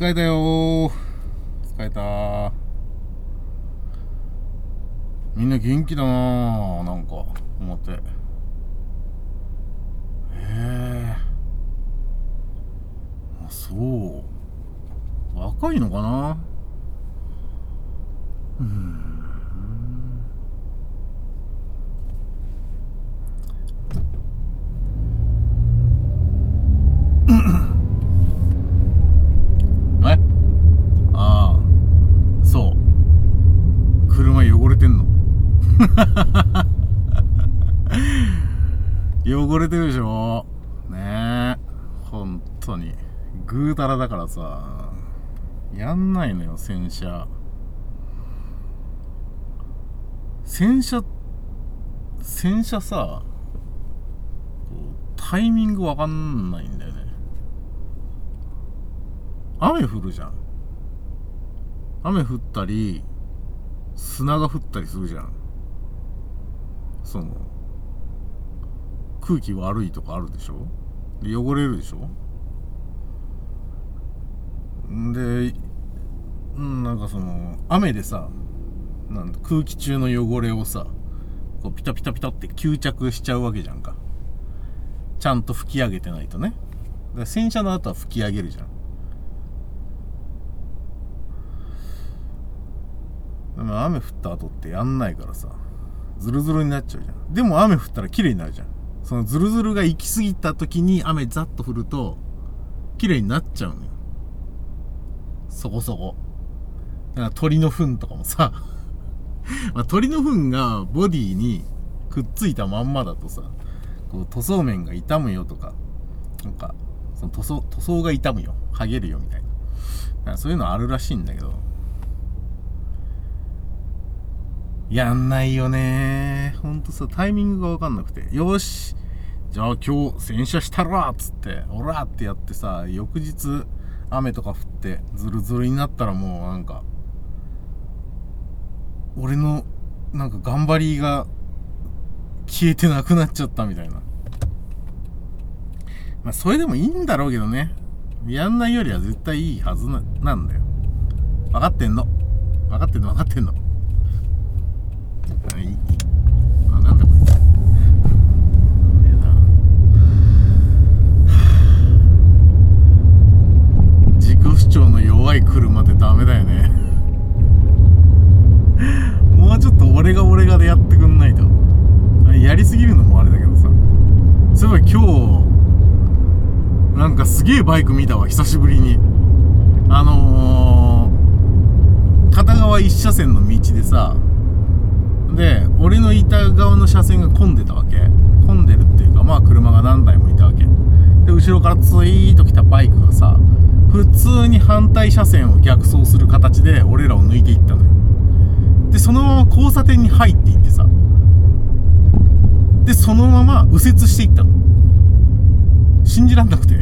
疲れた。よー。疲れたみんな元気だなーなんか、思って。へえあ、そう。若いのかな？うん。汚れてるでしょねえ本当にぐうたらだからさやんないのよ洗車。洗車洗車さタイミングわかんないんだよね。雨降るじゃん。雨降ったり砂が降ったりするじゃん。その空気悪いとかあるでしょ？汚れるでしょ？でなんかその雨でさなん空気中の汚れをさこうピタピタピタって吸着しちゃうわけじゃんかちゃんと拭き上げてないとねで洗車の後は拭き上げるじゃんでも雨降った後ってやんないからさズルズルになっちゃうじゃん。でも雨降ったら綺麗になるじゃん。そのズルズルが行き過ぎた時に雨ザッと降ると、綺麗になっちゃうのよ。そこそこ。だから鳥の糞とかもさ まあ、鳥の糞がボディにくっついたまんまだとさ、こう塗装面が傷むよとか、なんか、その塗装、塗装が傷むよ。剥げるよみたいな。そういうのあるらしいんだけど、やんないよねほんとさ、タイミングがわかんなくて。よしじゃあ今日洗車したらっつって、オラってやってさ、翌日雨とか降ってズルズルになったらもうなんか、俺のなんか頑張りが消えてなくなっちゃったみたいな。まあそれでもいいんだろうけどね。やんないよりは絶対いいはずな、なんだよ。分かってんの。分かってんの分かってんのなんだこれ自己主張の弱い車ってダメだよね。もうちょっと俺が俺がでやってくんないと。やりすぎるのもあれだけどさ。そういえば今日なんかすげえバイク見たわ。久しぶりに。あのー、片側一車線の道でさ。で俺のいた側の車線が混んでたわけ。混んでるっていうかまあ車が何台もいたわけ。で後ろからツイーと来たバイクがさ。普通に反対車線を逆走する形で俺らを抜いていったのよ。でそのまま交差点に入っていってさ。でそのまま右折していったの。信じらんなくて。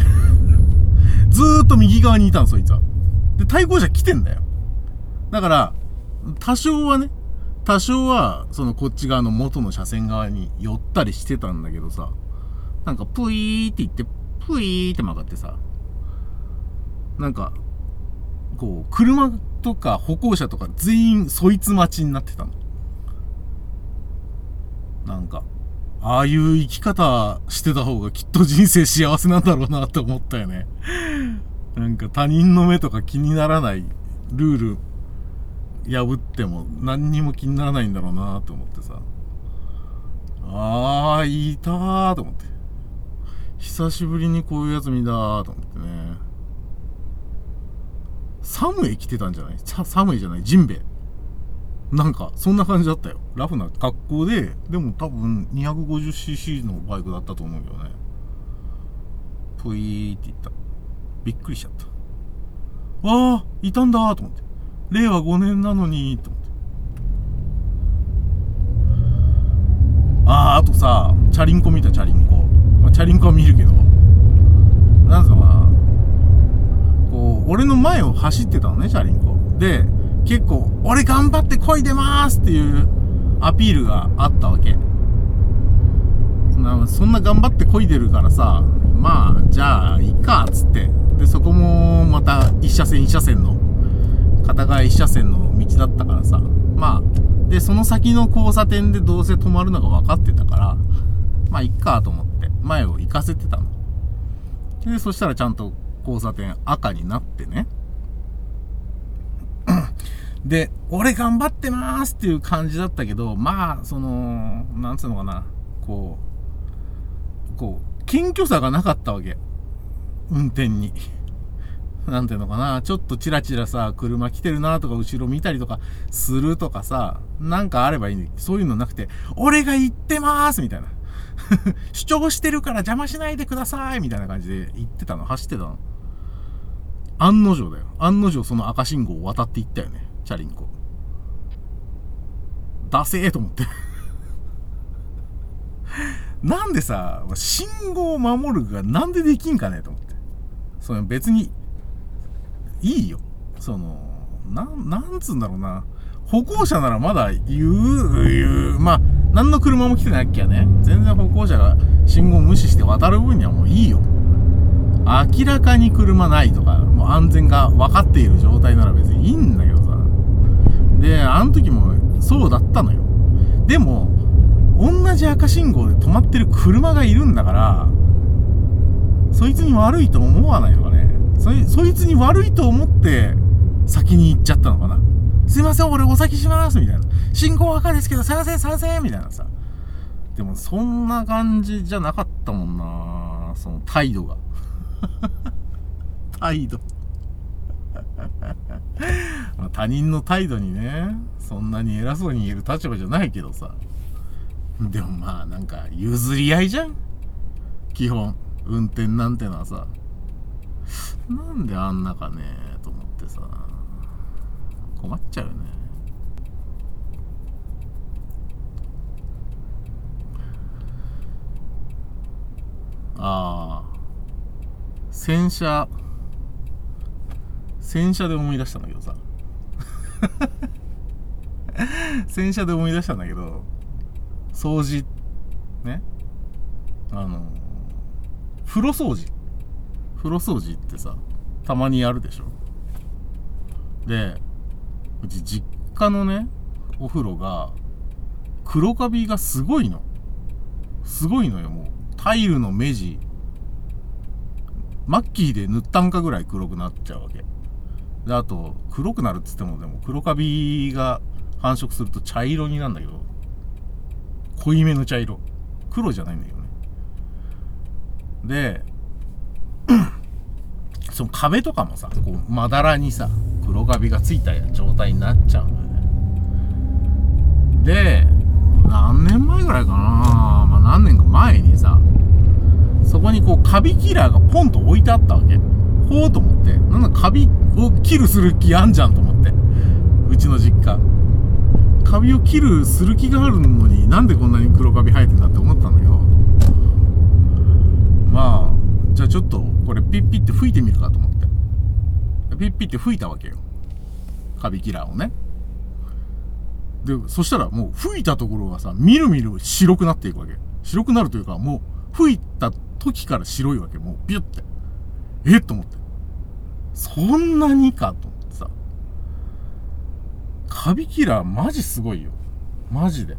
ずーっと右側にいたのそいつは。で対向車来てんだよ。だから多少はね多少は、そのこっち側の元の車線側に寄ったりしてたんだけどさ、なんかプイーって言って、プイーって曲がってさ、なんか、こう、車とか歩行者とか全員そいつ待ちになってたの。なんか、ああいう生き方してた方がきっと人生幸せなんだろうなって思ったよね。なんか他人の目とか気にならないルール破っても何にも気にならないんだろうなと思ってさああいたーと思って久しぶりにこういうやつ見たーと思ってねサムエ来てたんじゃない？サムエじゃない？ジンベなんかそんな感じだったよ。ラフな格好ででも多分 250cc のバイクだったと思うけどね。ぷいーって言った。びっくりしちゃった。わあいたんだと思って。令和5年なのに、と思って。ああ、あとさ、チャリンコ見た、チャリンコ。まあ、チャリンコは見るけど、なんつうのかな。前を走ってたのね、チャリンコ。で、結構、俺頑張って漕いでますっていうアピールがあったわけ。そんな頑張って漕いでるからさ、まあ、じゃあ、いっか、つって、でそこもまた1車線1車線の片側1車線の道だったからさまあでその先の交差点でどうせ止まるのが分かってたからまあいっかと思って前を行かせてたのでそしたらちゃんと交差点赤になってねで、俺頑張ってますっていう感じだったけど、まあ、その、なんつうのかな、こう、こう、謙虚さがなかったわけ。運転に。なんていうのかな、ちょっとチラチラさ、車来てるなとか、後ろ見たりとかするとかさ、なんかあればいいんそういうのなくて、俺が行ってますみたいな。主張してるから邪魔しないでくださいみたいな感じで言ってたの、走ってたの。案の定だよ。案の定その赤信号を渡っていったよね。チャリンコ。ダセーと思って なんでさ、信号を守るがなんでできんかねと思って。その別に、いいよ。その、なん、なんつうんだろうな。歩行者ならまだ言う、言う、まあ、何の車も来てなきゃね、全然歩行者が信号無視して渡る分にはもういいよ。明らかに車ないとか、安全が分かっている状態なら別にいいんだけどさ。で、あの時もそうだったのよ。でも、同じ赤信号で止まってる車がいるんだから、そいつに悪いと思わないのかね。そそいつに悪いと思って先に行っちゃったのかな。すいません、俺お先しますみたいな。信号赤ですけど、賛成賛成みたいなさ。でもそんな感じじゃなかったもんなその態度が。態度 他人の態度にね、そんなに偉そうに言える立場じゃないけどさ。でもまあなんか譲り合いじゃん基本。運転なんてのはさ。なんであんなかねと思ってさ。困っちゃうよね。ああ。洗車。洗車で思い出したんだけどさ。洗車で思い出したんだけど掃除ね？あの風呂掃除。風呂掃除ってさたまにやるでしょ。でうち実家のねお風呂が黒カビがすごいの。すごいのよもう。タイルの目地。マッキーで塗ったんかぐらい黒くなっちゃうわけで、あと、黒くなるっつっても、でも黒カビが繁殖すると茶色になるんだけど、濃いめの茶色。黒じゃないんだけどね。で、その壁とかもさ、こう、まだらにさ、黒カビがついた状態になっちゃうんだよね。で、何年前ぐらいかなまあ何年か前にさ、そこにこう、カビキラーがポンと置いてあったわけ。ほうと思って。なんだ、カビを切るする気あんじゃんと思って。うちの実家。カビを切るする気があるのになんでこんなに黒カビ生えてんだって思ったんだけど。まあ、じゃあちょっとこれピッピって吹いてみるかと思って。ピッピって吹いたわけよ。カビキラーをね。で、そしたらもう吹いたところがさ、みるみる白くなっていくわけ。白くなるというか、もう吹いた時から白いわけ。もうビュって。えっと思って。そんなにかと思ってさ。カビキラーマジすごいよ。マジで。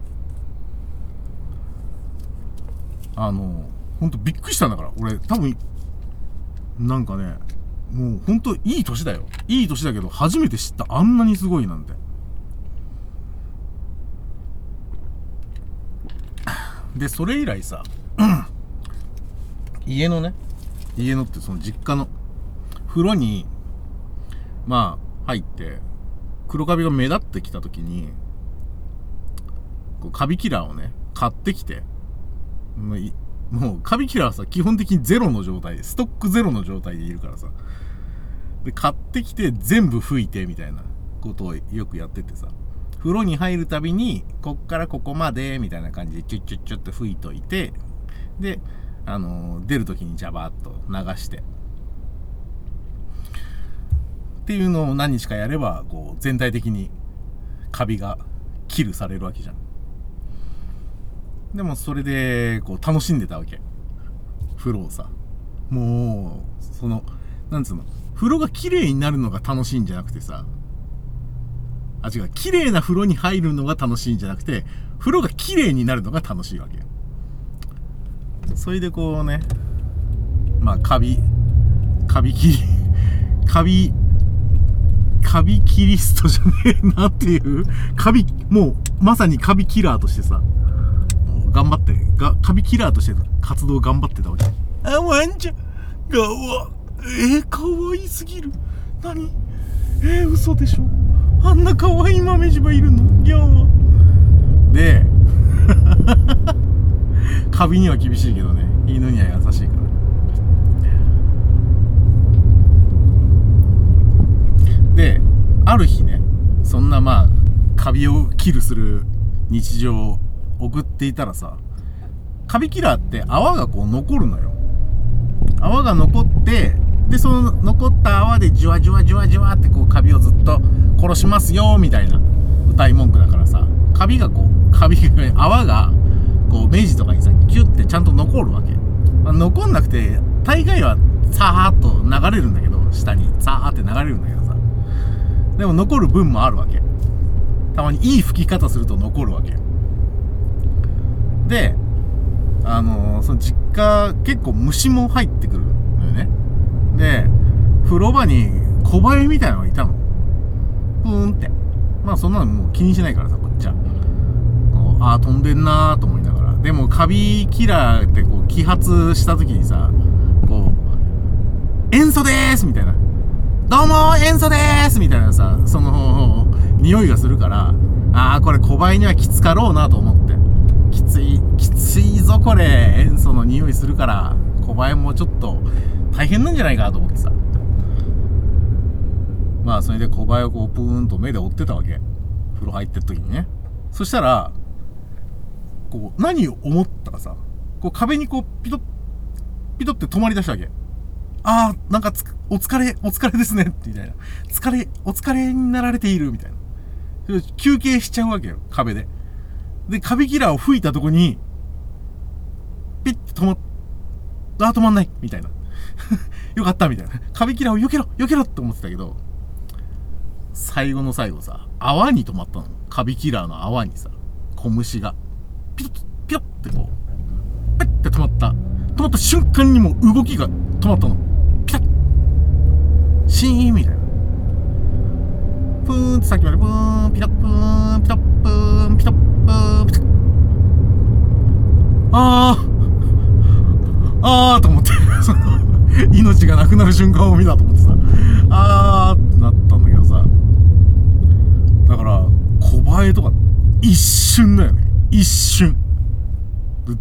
あの、ほんとびっくりしたんだから。俺多分、なんかね、もうほんといい年だよ。いい年だけど初めて知った。あんなにすごいなんて。で、それ以来さ、家のね、家のってその実家の風呂に、まあ、入って、黒カビが目立ってきた時に、こうカビキラーをね、買ってきて、もう、もうカビキラーはさ、基本的にゼロの状態で、ストックゼロの状態でいるからさ、で、買ってきて全部拭いて、みたいなことをよくやっててさ、風呂に入るたびに、こっからここまで、みたいな感じで、チュッチュッチュッと拭いといて、で、あの、出るときにジャバーっと流して、っていうのを何日かやれば、こう、全体的にカビがキルされるわけじゃん。でもそれで、こう、楽しんでたわけ。風呂をさ。もう、その、なんつうの？風呂が綺麗になるのが楽しいんじゃなくてさあ違う綺麗な風呂に入るのが楽しいんじゃなくて風呂が綺麗になるのが楽しいわけそれでこうねまあカビカビ切りカビカビキリストじゃねえなっていう。カビもうまさにカビキラーとしてさ。頑張ってがカビキラーとして活動頑張ってたわけ。あワンちゃん。がわえー、かわいすぎる。何？えー、嘘でしょ。あんなかわいい豆柴いるの？ギャンは。で。カビには厳しいけどね。犬には優しいからである日ねそんなまあカビをキルする日常を送っていたらさカビキラーって泡がこう残るのよ。泡が残ってでその残った泡でじわじわじわじわってこうカビをずっと殺しますよみたいな歌い文句だからさカビがこうカビが泡がこう明治とかにさキュッてちゃんと残るわけ、まあ、残んなくて大概はさーっと流れるんだけど下にさーって流れるんだけどでも残る分もあるわけ。たまにいい吹き方すると残るわけであのー、その実家結構虫も入ってくるのよね。で風呂場に小バエみたいなのがいたの。プーンって。まあそんなのもう気にしないからさこっちは。ああ飛んでんなーと思いながら。でもカビキラーってこう揮発した時にさこう塩素です！みたいな。どうも塩素ですみたいなさその匂いがするからああこれ小バエにはきつかろうなと思って。きついきついぞこれ塩素の匂いするから小バエもちょっと大変なんじゃないかと思ってさ。まあそれで小林をこうプーンと目で追ってたわけ。風呂入ってる時にね。そしたらこう何を思ったかさこう壁にこうピトッピトって止まり出したわけ。ああなんかつくお疲れお疲れですね。みたいな。疲れお疲れになられているみたいな。休憩しちゃうわけよ壁で。でカビキラーを吹いたとこにピッて止まっあ止まんない。みたいな。よかったみたいな。カビキラーを避けろ避けろって思ってたけど最後の最後さ泡に止まったの。カビキラーの泡にさ小虫がピロッピロッってこうペッて止まった。止まった瞬間にも動きが止まったの。シーンみたいな。プーンってさっきまでプーンピタップーンピタップーンピタップーンピタッあーあーと思って。その命がなくなる瞬間を見たと思ってさ。あーってなったんだけどさ。だから小映えとか一瞬だよね。一瞬。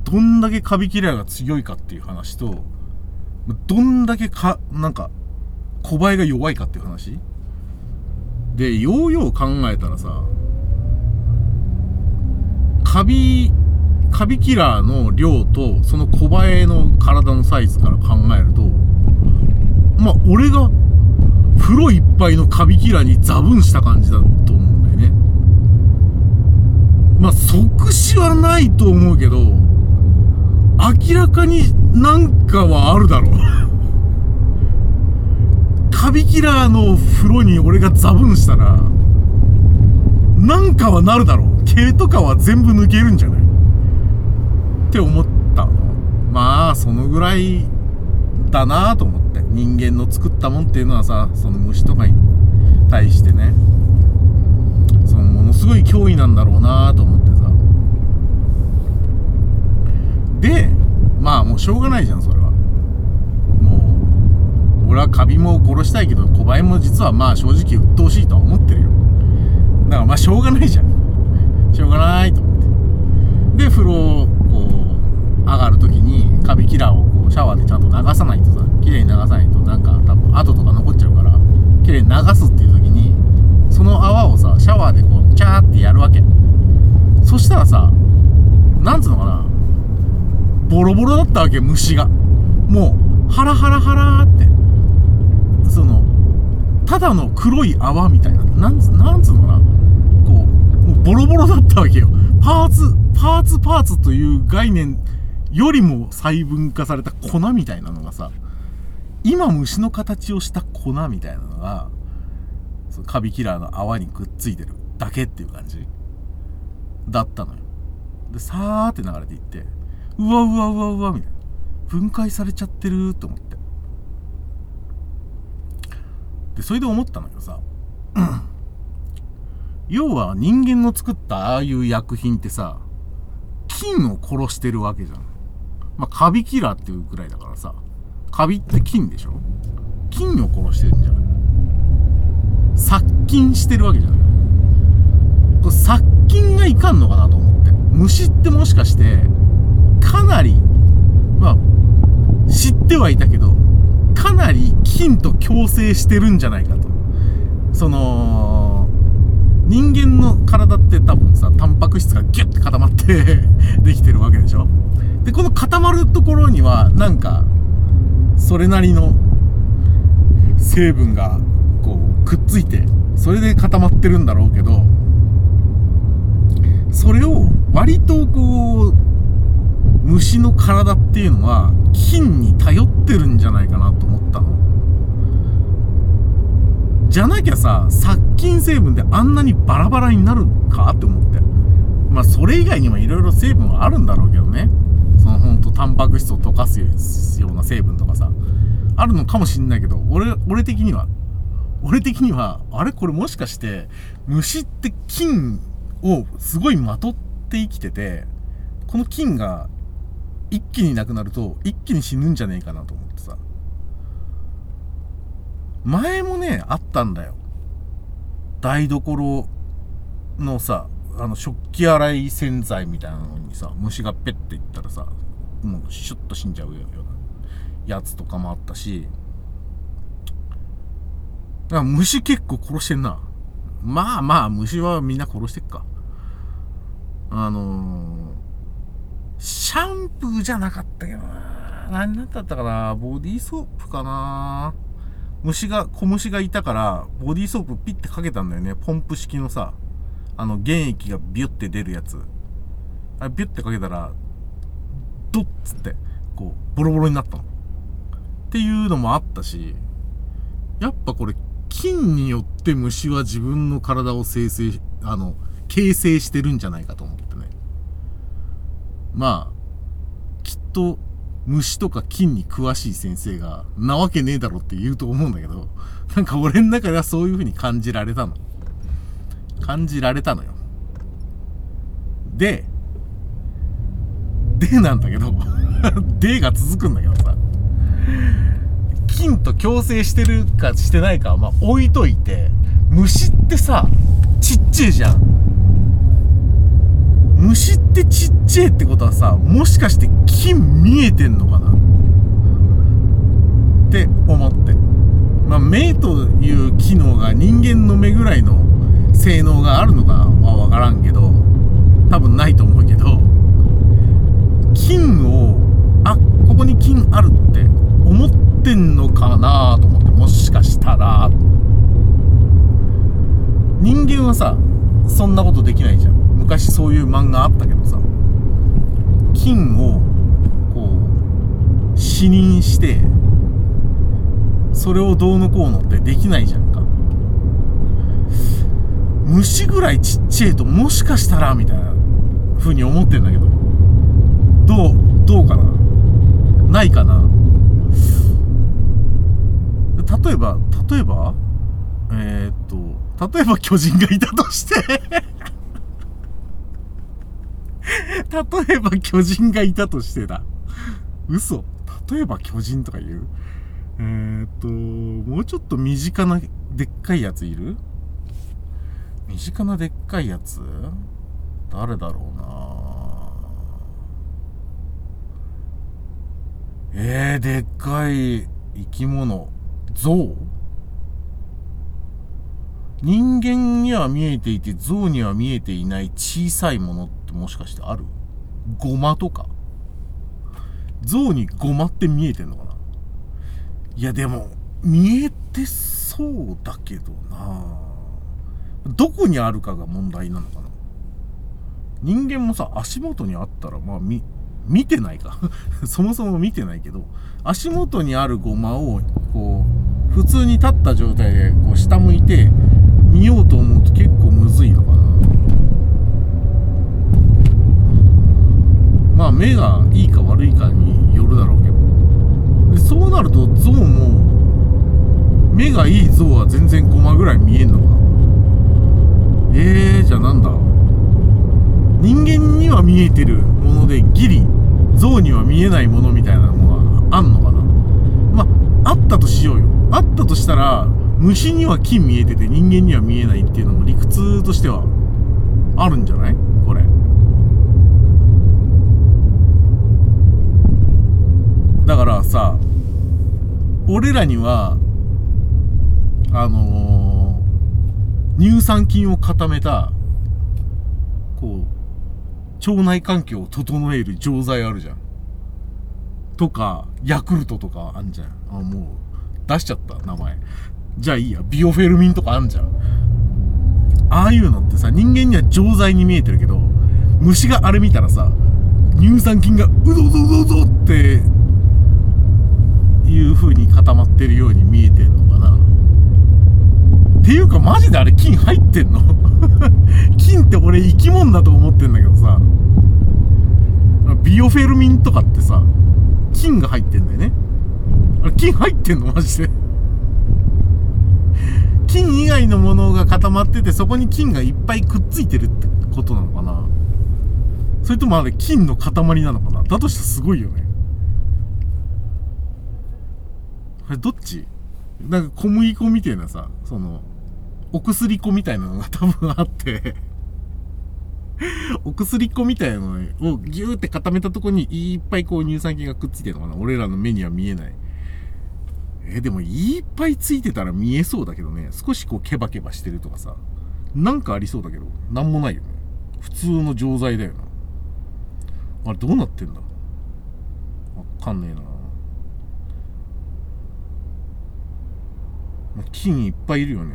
どんだけカビキラーが強いかっていう話とどんだけかなんか小映えが弱いかっていう話？でようよう考えたらさカビカビキラーの量とその小映えの体のサイズから考えるとまあ俺が風呂いっぱいのカビキラーにザブンした感じだと思うんだよね。まあ即死はないと思うけど明らかになんかはあるだろう。カビキラーの風呂に俺がザブンしたらなんかはなるだろう。毛とかは全部抜けるんじゃない？って思った。のまあそのぐらいだなと思って。人間の作ったもんっていうのはさその虫とかに対してね。そのものすごい脅威なんだろうなと思ってさ。でまあもうしょうがないじゃんそれ。俺はカビも殺したいけど小林も実はまあ正直鬱陶しいとは思ってるよ。だからまあしょうがないじゃん。しょうがないと思って。で風呂をこう上がる時にカビキラーをこうシャワーでちゃんと流さないとさ綺麗に流さないとなんか多分跡とか残っちゃうから綺麗に流すっていう時にその泡をさシャワーでこうチャーってやるわけ。そしたらさなんつうのかなボロボロだったわけ虫が。もうハラハラハラって。ただの黒い泡みたいななんつなんつうのかな。こうもうボロボロだったわけよ。パーツパーツパーツという概念よりも細分化された粉みたいなのがさ今虫の形をした粉みたいなのがそのカビキラーの泡にくっついてるだけっていう感じだったのよ。でさーって流れていってうわうわうわうわみたいな。分解されちゃってると思って。でそれで思ったんだけどさ要は人間の作ったああいう薬品ってさ菌を殺してるわけじゃん。まあカビキラーっていうくらいだからさカビって菌でしょ？菌を殺してるんじゃない殺菌してるわけじゃない。これ殺菌がいかんのかなと思って。虫ってもしかしてかなりまあ知ってはいたけどかなり菌と共生してるんじゃないかと。その人間の体って多分さタンパク質がギュッて固まって できてるわけでしょ？でこの固まるところにはなんかそれなりの成分がこうくっついてそれで固まってるんだろうけどそれを割とこう虫の体っていうのは菌に頼ってるんじゃないかなと思ったの。じゃなきゃさ殺菌成分であんなにバラバラになるかって思って。まあそれ以外にもいろいろ成分はあるんだろうけどね。そのほんとタンパク質を溶かすような成分とかさあるのかもしんないけど俺俺的には。俺的にはあれこれもしかして虫って菌をすごいまとって生きててこの菌が一気になくなると一気に死ぬんじゃねえかなと思ってさ。前もねあったんだよ。台所のさあの食器洗い洗剤みたいなのにさ虫がペッていったらさもうシュッと死んじゃうようなやつとかもあったし。だから虫結構殺してんな。まあまあ虫はみんな殺してっか。あのー、シャンプーじゃなかったけどな何だったかなボディーソープかな虫が、小虫がいたから、ボディーソープピッてかけたんだよね。ポンプ式のさ、あの、原液がビュって出るやつ。あれ、ビュってかけたら、ドッつって、こう、ボロボロになったの。っていうのもあったし、やっぱこれ、菌によって虫は自分の体を生成、あの、形成してるんじゃないかと思って。まあ、きっと、虫とか菌に詳しい先生が、なわけねえだろって言うと思うんだけど、なんか俺の中ではそういう風に感じられたの。感じられたのよ。で、でなんだけど、でが続くんだけどさ、菌と共生してるかしてないかはまあ置いといて、虫ってさ、ちっちゃいじゃん。虫ってちっちゃいってことはさ、もしかして菌見えてんのかな？って思って。まあ、目という機能が人間の目ぐらいの性能があるのかはわからんけど、多分ないと思うけど、菌を、あ、ここに菌あるって思ってんのかなと思って、もしかしたら、人間はさ、そんなことできないじゃん。昔そういう漫画あったけどさ、菌を、こう、死認して、それをどうのこうのってできないじゃんか。虫ぐらいちっちゃいともしかしたらみたいな風に思ってんだけど、どう、どうかな？ないかな？例えば、例えば、えー、っと、例えば巨人がいたとして。例えば巨人がいたとしてだ。嘘。例えば巨人とか言う？えー、っと、もうちょっと身近なでっかいやついる？身近なでっかいやつ？誰だろうなえー、でっかい生き物。象？人間には見えていて象には見えていない小さいものってもしかしてある？ゴマとか。象にゴマって見えてんのかな。いやでも見えてそうだけどな。どこにあるかが問題なのかな。人間もさ足元にあったらまあ見見てないか。そもそも見てないけど、足元にあるゴマを、こう、普通に立った状態で、こう、下向いて、見ようと思うと結構むずいのかな。まあ、目がいいか悪いかによるだろうけど。でそうなると、象も、目がいい象は全然ゴマぐらい見えんのか。えー、じゃあなんだ人間には見えてるものでギリ象には見えないものみたいなのはあんのかなまああったとしようよあったとしたら虫には金見えてて人間には見えないっていうのも理屈としてはあるんじゃない？だからさ俺らにはあのー、乳酸菌を固めたこう腸内環境を整える錠剤あるじゃん。とか、ヤクルトとかあんじゃん。あ、もう、出しちゃった、名前。じゃあいいや、ビオフェルミンとかあんじゃん。ああいうのってさ、人間には錠剤に見えてるけど、虫があれ見たらさ、乳酸菌がうぞうぞうぞうぞっていう風に固まってるように見えてんのかな。っていうかマジであれ菌入ってんの？金って俺生き物だと思ってんだけどさ、ビオフェルミンとかってさ、金が入ってんだよね。あれ金入ってんのマジで？金以外のものが固まってて、そこに金がいっぱいくっついてるってことなのかなそれともあれ金の塊なのかなだとしたらすごいよね。あれどっち？なんか小麦粉みたいなさ、その、お薬粉みたいなのが 多分あって お薬粉みたいなのをギューって固めたとこにいっぱいこう乳酸菌がくっついてるのかな俺らの目には見えない。えでもいっぱいついてたら見えそうだけどね。少しこうケバケバしてるとかさ。なんかありそうだけど、なんもないよね。普通の錠剤だよな。あれどうなってんだ？わかんねえな。菌いっぱいいるよね。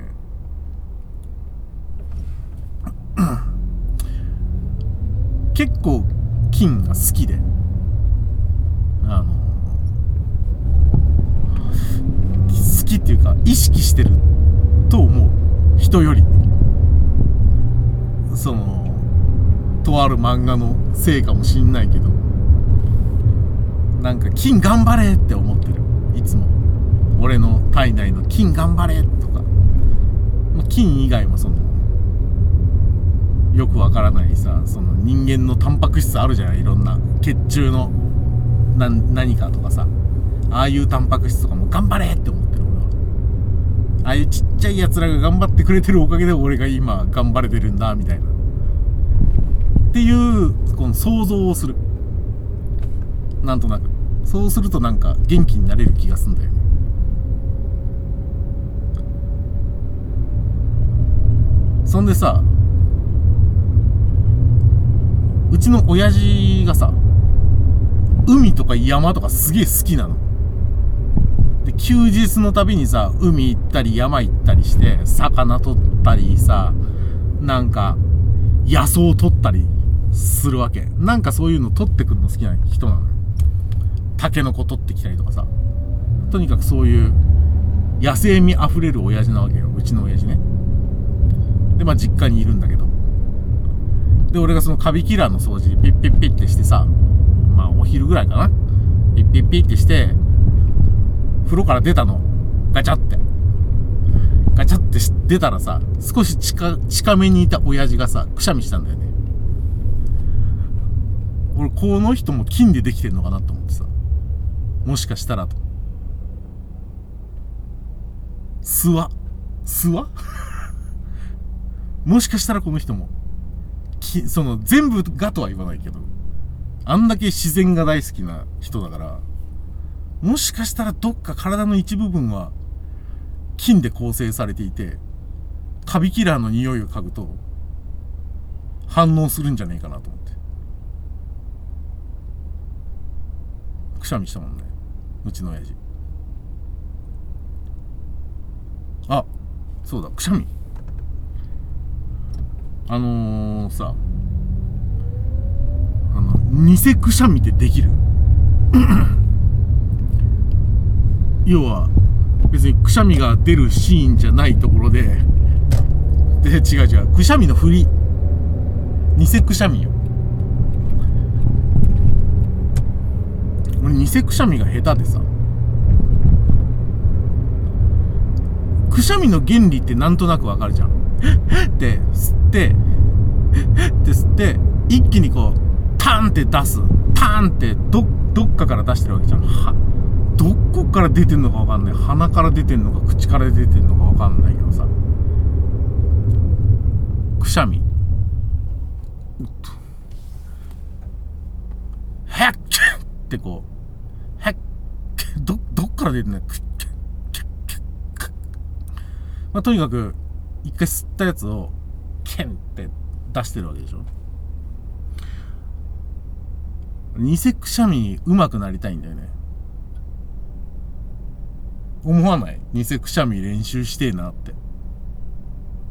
結構金が好きで。あの好きっていうか意識してると思う。人より。そのとある漫画のせいかもしんないけど。なんか金頑張れって思ってる。俺の体内の金頑張れとか。ま金以外もそのよくわからないさその人間のタンパク質あるじゃない？いろんな血中の何かとかさ。ああいうタンパク質とかも頑張れって思ってる俺は。ああいうちっちゃいやつらが頑張ってくれてるおかげで俺が今頑張れてるんだみたいな。っていうこの想像をする。なんとなく。そうするとなんか元気になれる気がすんだよねそんでさうちの親父がさ、海とか山とかすげえ好きなの。で、休日のたびにさ、海行ったり山行ったりして、魚取ったりさ、なんか、野草取ったりするわけ。なんかそういうの取ってくるの好きな人なのよ。タケノコ取ってきたりとかさ。とにかくそういう野生味あふれる親父なわけよ。うちの親父ね。で、まあ実家にいるんだけど。で、俺がそのカビキラーの掃除ピッピッピッってしてさ、まあお昼ぐらいかな。ピッピッピッってして、風呂から出たの。ガチャって。ガチャって出たらさ、少し近、近めにいた親父がさ、くしゃみしたんだよね。俺、この人も金でできてんのかなと思ってさ。もしかしたらと。諏訪諏訪もしかしたらこの人もき、その、全部がとは言わないけど、あんだけ自然が大好きな人だから、もしかしたらどっか体の一部分は金で構成されていて、カビキラーの匂いを嗅ぐと反応するんじゃねえかなと思って。くしゃみしたもんね。うちの親父。あ、そうだ、くしゃみ。あのー、さあの偽くしゃみってできる？要は別にくしゃみが出るシーンじゃないところでで違う違うくしゃみの振り。偽くしゃみよ。俺偽くしゃみが下手でさ。くしゃみの原理ってなんとなくわかるじゃん。って ってって吸って一気にこうタンって出す。タンってどどっかから出してるわけじゃん。はどこから出てんのかわかんない。鼻から出てんのか口から出てんのかわかんないけどさ。くしゃみ。はっってこうはっどどっから出てんのくまあ、とにかく一回吸ったやつをケンって出してるわけでしょ？偽くしゃみ上手くなりたいんだよね。思わない？偽くしゃみ練習してえなって。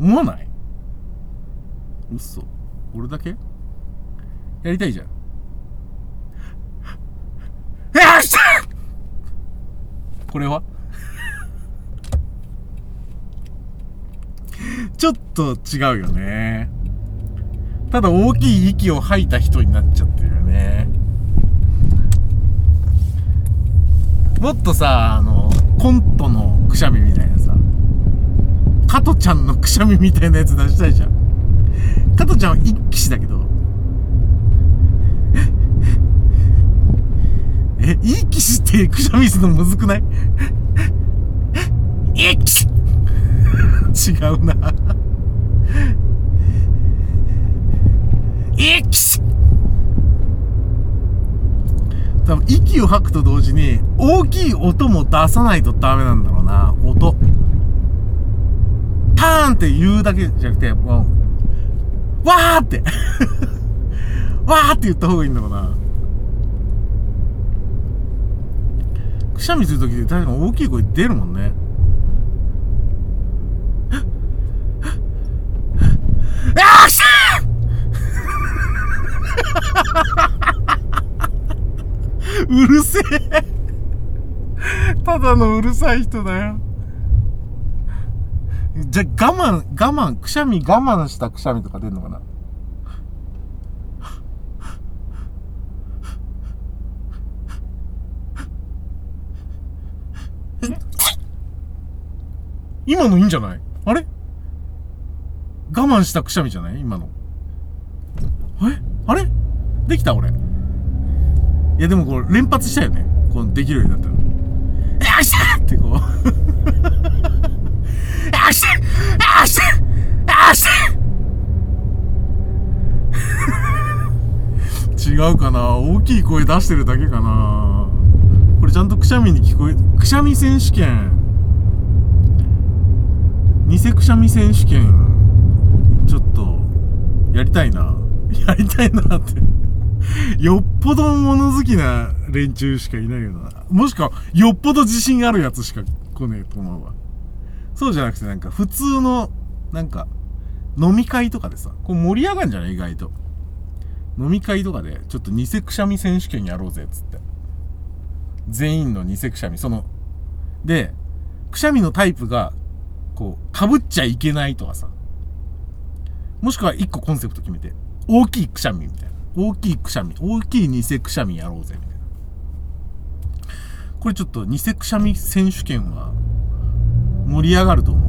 思わない？嘘。俺だけ？やりたいじゃん。よっしゃこれは？ちょっと違うよね。ただ大きい息を吐いた人になっちゃってるよね。もっとさ、あの、コントのくしゃみみたいなさ、加トちゃんのくしゃみみたいなやつ出したいじゃん。加トちゃんは一騎士だけど、え、いい騎士ってくしゃみするのむずくない？一騎士違うな。息多分息を吐くと同時に大きい音も出さないとダメなんだろうな。音。ターンって言うだけじゃなくてもうわーって。わーって言った方がいいんだろうな。くしゃみするときって確かに大きい声出るもんねあっしゃ うるせえ。ただのうるさい人だよ。じゃ我慢我慢くしゃみ我慢したくしゃみとか出るのかな？今のいいんじゃない？あれ？我慢したくしゃみじゃない？今の。え？あれ？できた俺。いやでもこれ連発したよね。このできるようになったら。よっしゃってこう。よっしゃよっしゃよっしゃ違うかな大きい声出してるだけかなこれちゃんとくしゃみに聞こえ、くしゃみ選手権。偽くしゃみ選手権ちょっと、やりたいな。やりたいなってよっぽど物好きな連中しかいないよな。もしくは、よっぽど自信あるやつしか来ねえと思うわ。そうじゃなくてなんか普通の、なんか、飲み会とかでさ、こう盛り上がるんじゃない？意外と。飲み会とかで、ちょっと偽くしゃみ選手権やろうぜ、つって。全員の偽くしゃみ。その、で、くしゃみのタイプが、こう、被っちゃいけないとかさ。もしくは一個コンセプト決めて、大きいくしゃみみたいな。大きいくしゃみ、大きい偽くしゃみやろうぜ、みたいな。これちょっと偽くしゃみ選手権は盛り上がると思う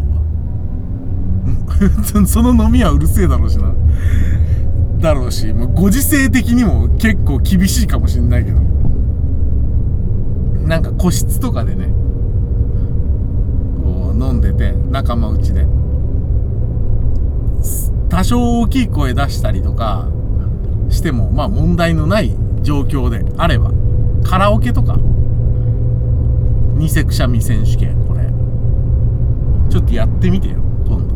わ。その飲みはうるせえだろうしな。だろうし、もうご時世的にも結構厳しいかもしんないけど。なんか個室とかでね、こう飲んでて、仲間内で。多少大きい声出したりとかしても、まあ問題のない状況であれば、カラオケとか、偽くしゃみ選手権、これ。ちょっとやってみてよ、今度。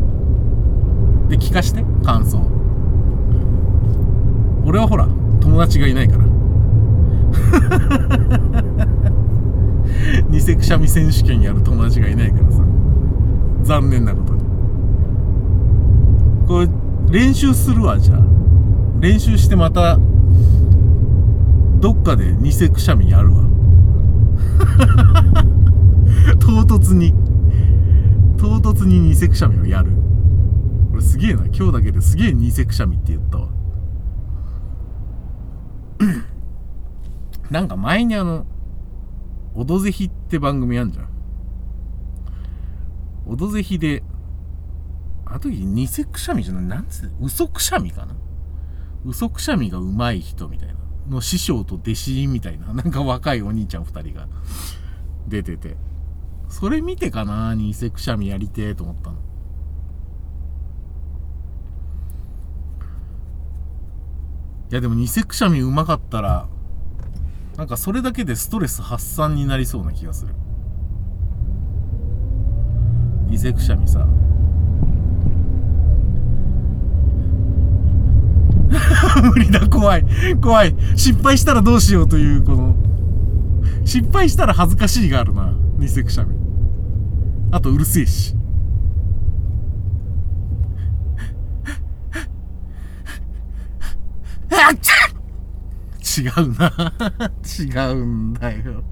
で、聞かして、感想。俺はほら、友達がいないから。偽くしゃみ選手権やる友達がいないからさ。残念なことに。これ練習するわじゃあ練習してまたどっかで偽くしゃみやるわ。唐突に。唐突に偽くしゃみをやる。これすげえな。今日だけですげえ偽くしゃみって言ったわ。なんか前にあの「オドぜひ」って番組あんじゃん。オドぜひであの時偽くしゃみじゃない。なんつう嘘くしゃみかな。嘘くしゃみが上手い人みたいな。の師匠と弟子みたいな。なんか若いお兄ちゃん2人が。出てて。それ見てかな偽くしゃみやりてえと思ったの。いやでも偽くしゃみうまかったらなんかそれだけでストレス発散になりそうな気がする。偽くしゃみさ。無理だ怖い。怖い。失敗したらどうしようというこの。失敗したら恥ずかしいがあるな。偽くしゃみあとうるせえし。違うな。違うんだよ。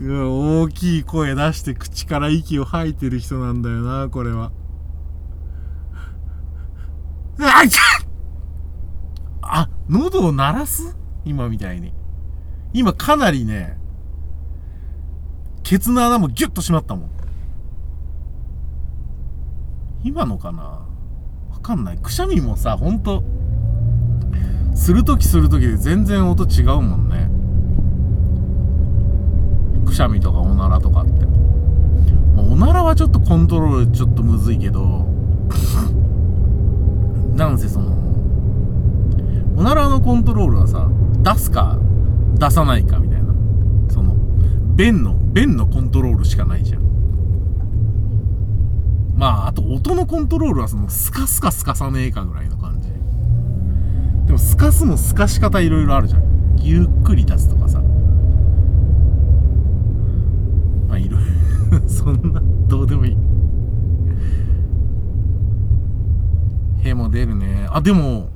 大きい声出して口から息を吐いてる人なんだよなこれは。ああ喉を鳴らす？今みたいに。今かなりねケツの穴もギュッと閉まったもん。今のかな？わかんない。くしゃみもさほんとするときするときで全然音違うもんね。くしゃみとかおならとかって。おならはちょっとコントロールちょっとむずいけどなんせそのおならのコントロールはさ出すか出さないかみたいな。その便の便のコントロールしかないじゃん。まああと音のコントロールはそのスカスカスカさねえかぐらいの感じ。でもスカすもスカし方いろいろあるじゃん。ゆっくり出すとかさ。まあいろいろ。そんなどうでもいいへも出るね。あでも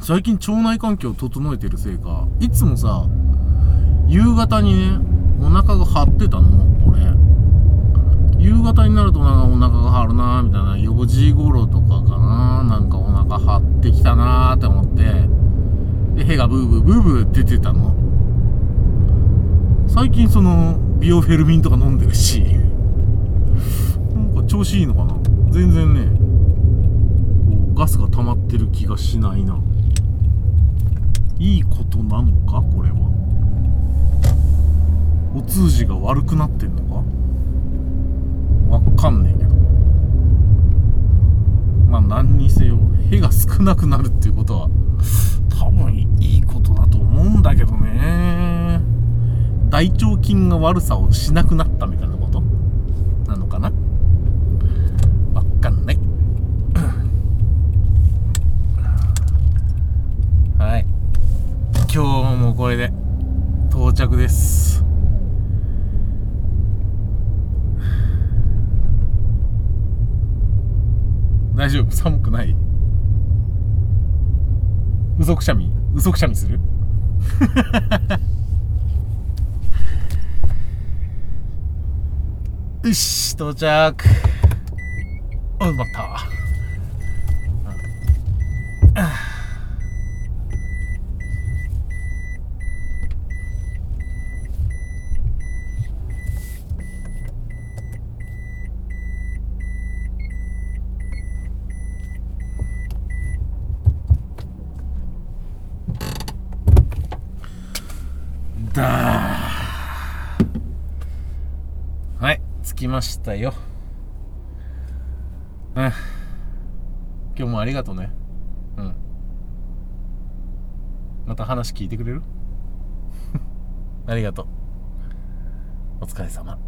最近腸内環境を整えてるせいかいつもさ夕方にねお腹が張ってたの俺。夕方になるとなんかお腹が張るなみたいな4時頃とかかななんかお腹張ってきたなーって思って。で屁がブーブーブーブー出てたの。最近そのビオフェルミンとか飲んでるし。なんか調子いいのかな。全然ねガスが溜まってる気がしないな。いいことなのか？これは。お通じが悪くなってんのか？わかんねえけど。まあ何にせよ屁が少なくなるっていうことは多分いいことだと思うんだけどね。大腸菌が悪さをしなくなったみたいなのかなわかんないはい今日もこれで。到着です。大丈夫？寒くない？嘘くしゃみ？嘘くしゃみする？よし到着。あ埋まっただはい着きましたよ。うん。今日もありがとうね。うん。また話聞いてくれる？ありがとう。お疲れ様。